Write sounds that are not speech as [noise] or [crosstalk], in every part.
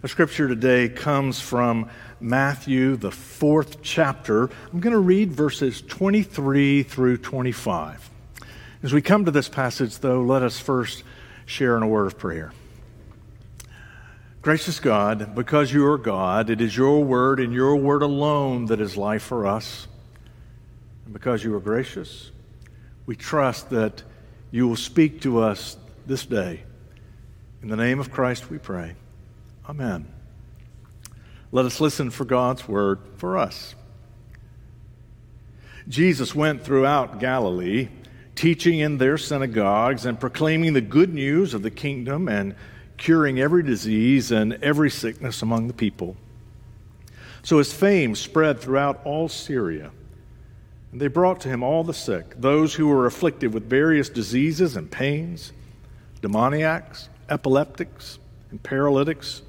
Our scripture today comes from Matthew, the fourth chapter. I'm going to read verses 23 through 25. As we come to this passage, though, let us first share in a word of prayer. Gracious God, because you are God, it is your word and your word alone that is life for us. And because you are gracious, we trust that you will speak to us this day. In the name of Christ we pray. Amen. Let us listen for God's word for us. Jesus went throughout Galilee, teaching in their synagogues and proclaiming the good news of the kingdom and curing every disease and every sickness among the people. So his fame spread throughout all Syria. And they brought to him all the sick, those who were afflicted with various diseases and pains, demoniacs, epileptics, and paralytics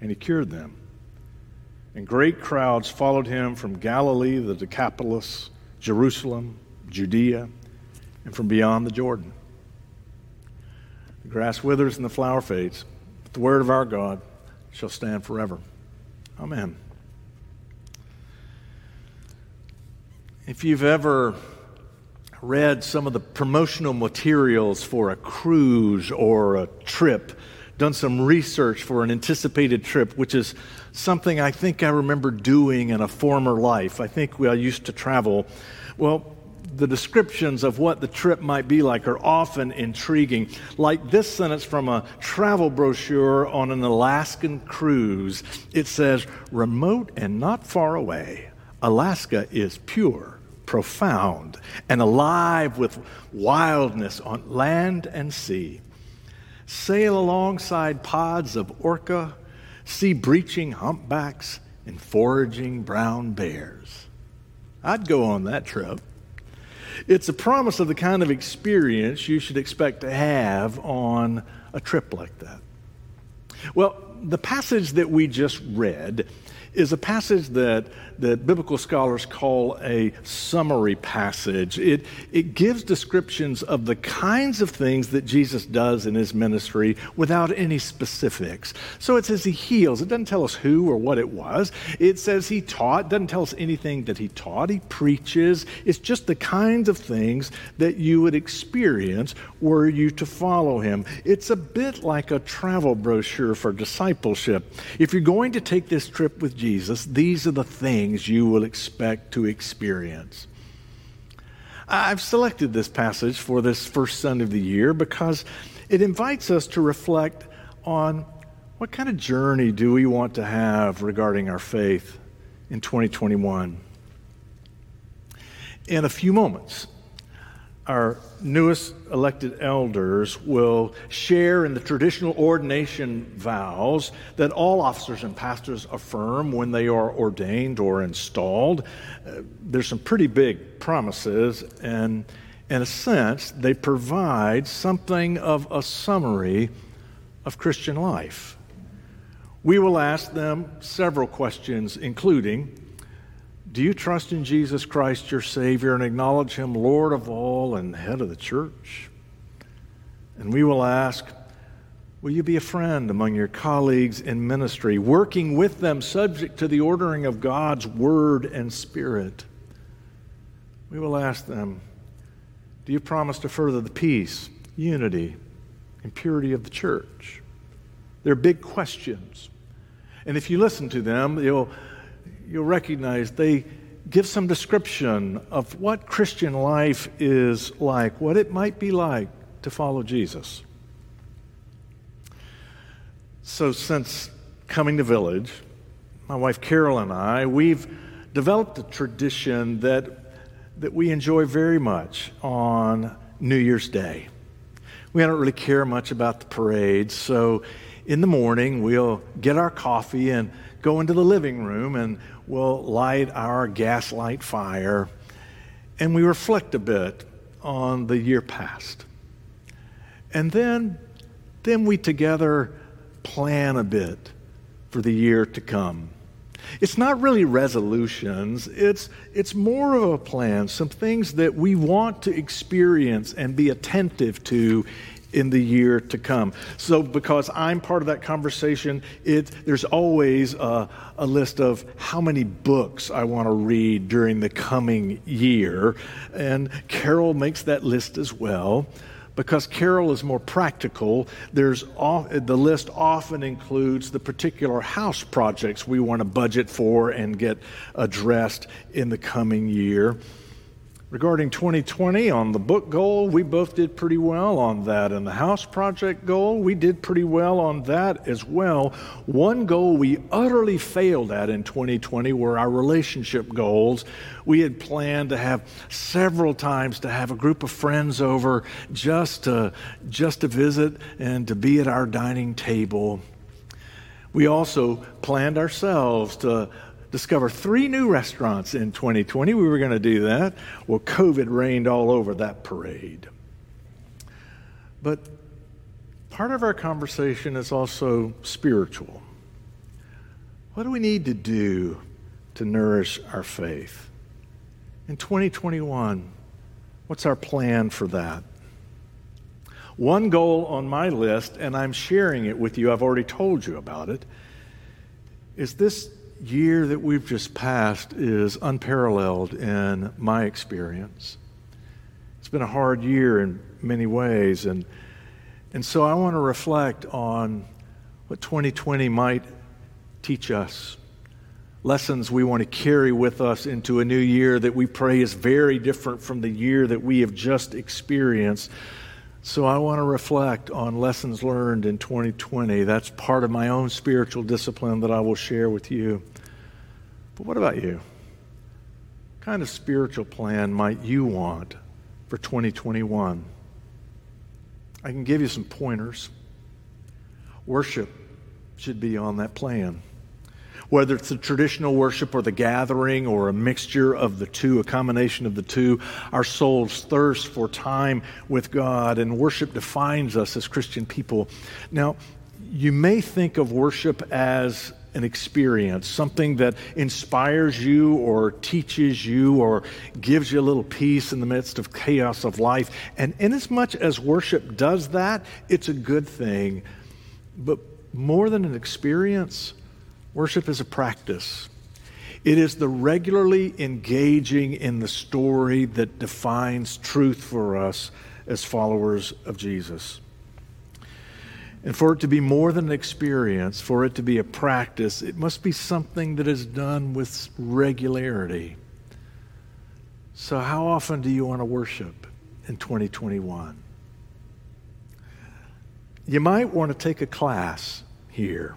and he cured them. And great crowds followed him from Galilee, the Decapolis, Jerusalem, Judea, and from beyond the Jordan. The grass withers and the flower fades, but the word of our God shall stand forever. Amen. If you've ever read some of the promotional materials for a cruise or a trip, done some research for an anticipated trip, which is something I think I remember doing in a former life. I think we, I used to travel. Well, the descriptions of what the trip might be like are often intriguing. Like this sentence from a travel brochure on an Alaskan cruise it says, Remote and not far away, Alaska is pure, profound, and alive with wildness on land and sea sail alongside pods of orca, see breaching humpbacks, and foraging brown bears. I'd go on that trip. It's a promise of the kind of experience you should expect to have on a trip like that. Well, the passage that we just read is a passage that, that biblical scholars call a summary passage. It, it gives descriptions of the kinds of things that Jesus does in his ministry without any specifics. So it says he heals. It doesn't tell us who or what it was. It says he taught. It doesn't tell us anything that he taught. He preaches. It's just the kinds of things that you would experience were you to follow him. It's a bit like a travel brochure for discipleship. If you're going to take this trip with Jesus, these are the things you will expect to experience. I've selected this passage for this first Sunday of the year because it invites us to reflect on what kind of journey do we want to have regarding our faith in 2021. In a few moments, our newest elected elders will share in the traditional ordination vows that all officers and pastors affirm when they are ordained or installed. Uh, there's some pretty big promises, and in a sense, they provide something of a summary of Christian life. We will ask them several questions, including do you trust in Jesus Christ, your Savior, and acknowledge Him Lord of all and head of the church? And we will ask, Will you be a friend among your colleagues in ministry, working with them subject to the ordering of God's Word and Spirit? We will ask them, Do you promise to further the peace, unity, and purity of the church? They're big questions. And if you listen to them, you'll you'll recognize they give some description of what Christian life is like, what it might be like to follow Jesus. So, since coming to Village, my wife Carol and I, we've developed a tradition that, that we enjoy very much on New Year's Day. We don't really care much about the parades, so in the morning, we'll get our coffee and go into the living room and we'll light our gaslight fire and we reflect a bit on the year past. And then, then we together plan a bit for the year to come. It's not really resolutions, it's, it's more of a plan, some things that we want to experience and be attentive to in the year to come. So, because I'm part of that conversation, it, there's always a, a list of how many books I want to read during the coming year. And Carol makes that list as well because Carol is more practical, there's the list often includes the particular house projects we want to budget for and get addressed in the coming year. Regarding 2020 on the book goal, we both did pretty well on that. And the house project goal, we did pretty well on that as well. One goal we utterly failed at in 2020 were our relationship goals. We had planned to have several times to have a group of friends over just to, just to visit and to be at our dining table. We also planned ourselves to discover three new restaurants in 2020. We were going to do that. Well, COVID rained all over that parade. But part of our conversation is also spiritual. What do we need to do to nourish our faith? In 2021, what's our plan for that? One goal on my list, and I'm sharing it with you, I've already told you about it, is this year that we've just passed is unparalleled in my experience. It's been a hard year in many ways, and, and so I want to reflect on what 2020 might teach us. Lessons we want to carry with us into a new year that we pray is very different from the year that we have just experienced. So I want to reflect on lessons learned in 2020. That's part of my own spiritual discipline that I will share with you. But what about you? What kind of spiritual plan might you want for 2021? I can give you some pointers. Worship should be on that plan whether it's the traditional worship or the gathering or a mixture of the two, a combination of the two, our souls thirst for time with God, and worship defines us as Christian people. Now, you may think of worship as an experience, something that inspires you or teaches you or gives you a little peace in the midst of chaos of life. And inasmuch as worship does that, it's a good thing. But more than an experience, Worship is a practice. It is the regularly engaging in the story that defines truth for us as followers of Jesus. And for it to be more than an experience, for it to be a practice, it must be something that is done with regularity. So, how often do you want to worship in 2021? You might want to take a class here.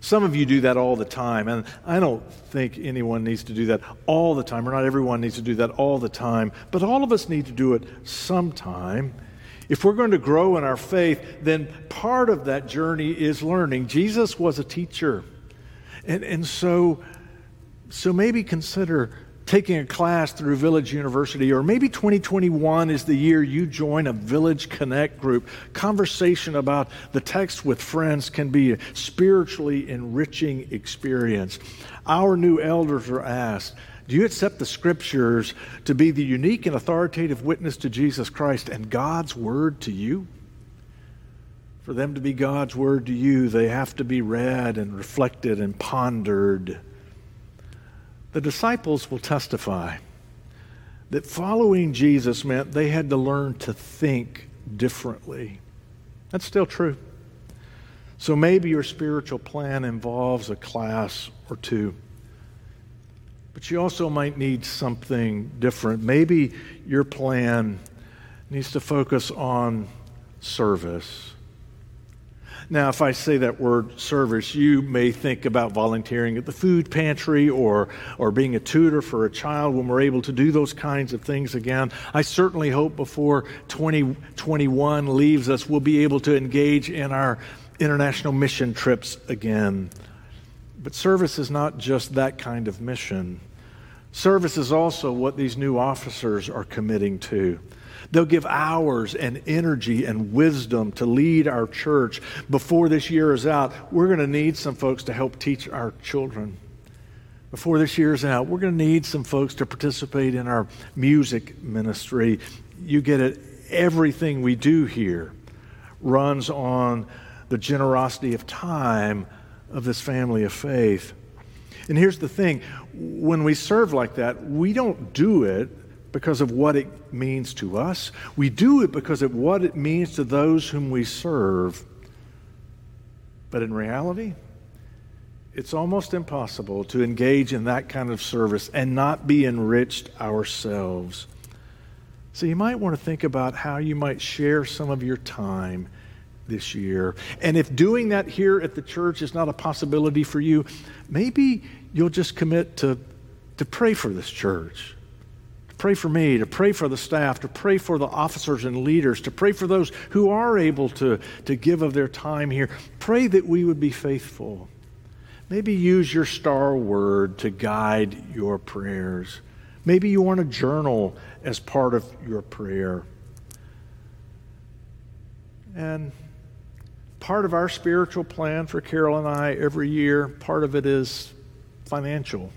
Some of you do that all the time, and I don't think anyone needs to do that all the time, or not everyone needs to do that all the time, but all of us need to do it sometime. If we're going to grow in our faith, then part of that journey is learning. Jesus was a teacher. And, and so, so maybe consider taking a class through Village University, or maybe 2021 is the year you join a Village Connect group. Conversation about the text with friends can be a spiritually enriching experience. Our new elders are asked, do you accept the scriptures to be the unique and authoritative witness to Jesus Christ and God's word to you? For them to be God's word to you, they have to be read and reflected and pondered. The disciples will testify that following Jesus meant they had to learn to think differently. That's still true. So maybe your spiritual plan involves a class or two. But you also might need something different. Maybe your plan needs to focus on service now, if I say that word service, you may think about volunteering at the food pantry or, or being a tutor for a child when we're able to do those kinds of things again. I certainly hope before 2021 leaves us, we'll be able to engage in our international mission trips again. But service is not just that kind of mission. Service is also what these new officers are committing to. They'll give hours and energy and wisdom to lead our church. Before this year is out, we're going to need some folks to help teach our children. Before this year is out, we're going to need some folks to participate in our music ministry. You get it, everything we do here runs on the generosity of time of this family of faith. And here's the thing when we serve like that, we don't do it because of what it means to us. We do it because of what it means to those whom we serve. But in reality, it's almost impossible to engage in that kind of service and not be enriched ourselves. So you might want to think about how you might share some of your time this year. And if doing that here at the church is not a possibility for you, maybe you'll just commit to, to pray for this church pray for me, to pray for the staff, to pray for the officers and leaders, to pray for those who are able to, to give of their time here. Pray that we would be faithful. Maybe use your star word to guide your prayers. Maybe you want a journal as part of your prayer. And part of our spiritual plan for Carol and I every year, part of it is financial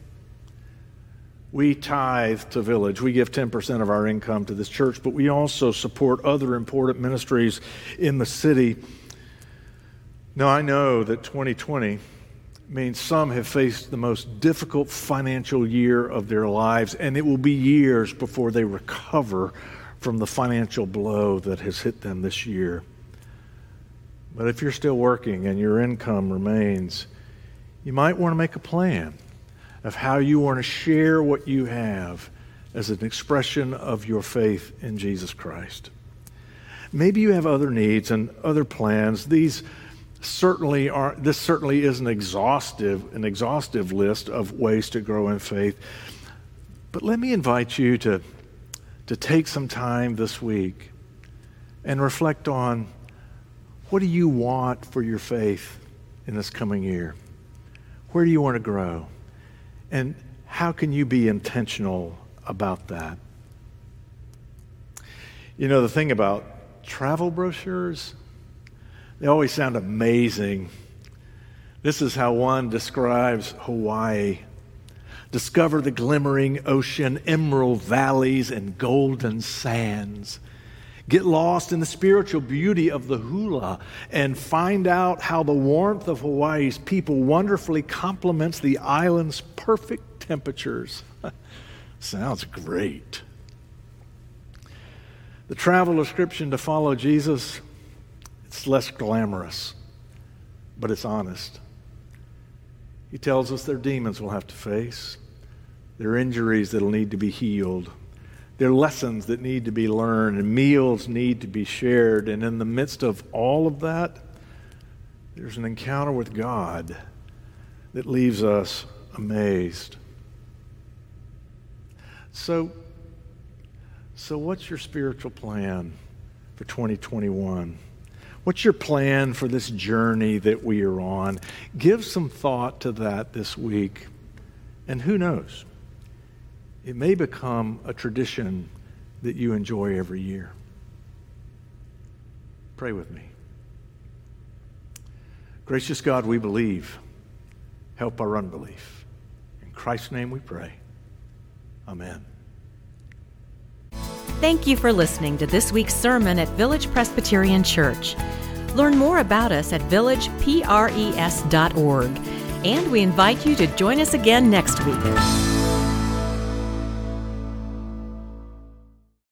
we tithe to Village. We give 10% of our income to this church, but we also support other important ministries in the city. Now, I know that 2020 means some have faced the most difficult financial year of their lives, and it will be years before they recover from the financial blow that has hit them this year. But if you're still working and your income remains, you might want to make a plan of how you want to share what you have as an expression of your faith in Jesus Christ. Maybe you have other needs and other plans. These certainly are this certainly is an exhaustive an exhaustive list of ways to grow in faith. But let me invite you to to take some time this week and reflect on what do you want for your faith in this coming year? Where do you want to grow? And how can you be intentional about that? You know, the thing about travel brochures, they always sound amazing. This is how one describes Hawaii. Discover the glimmering ocean, emerald valleys, and golden sands. Get lost in the spiritual beauty of the hula and find out how the warmth of Hawaii's people wonderfully complements the island's perfect temperatures. [laughs] Sounds great. The travel description to follow Jesus, it's less glamorous, but it's honest. He tells us their demons will have to face, their injuries that'll need to be healed there are lessons that need to be learned, and meals need to be shared. And in the midst of all of that, there's an encounter with God that leaves us amazed. So, so what's your spiritual plan for 2021? What's your plan for this journey that we are on? Give some thought to that this week. And who knows? It may become a tradition that you enjoy every year. Pray with me. Gracious God, we believe. Help our unbelief. In Christ's name we pray. Amen. Thank you for listening to this week's sermon at Village Presbyterian Church. Learn more about us at villagepres.org, and we invite you to join us again next week.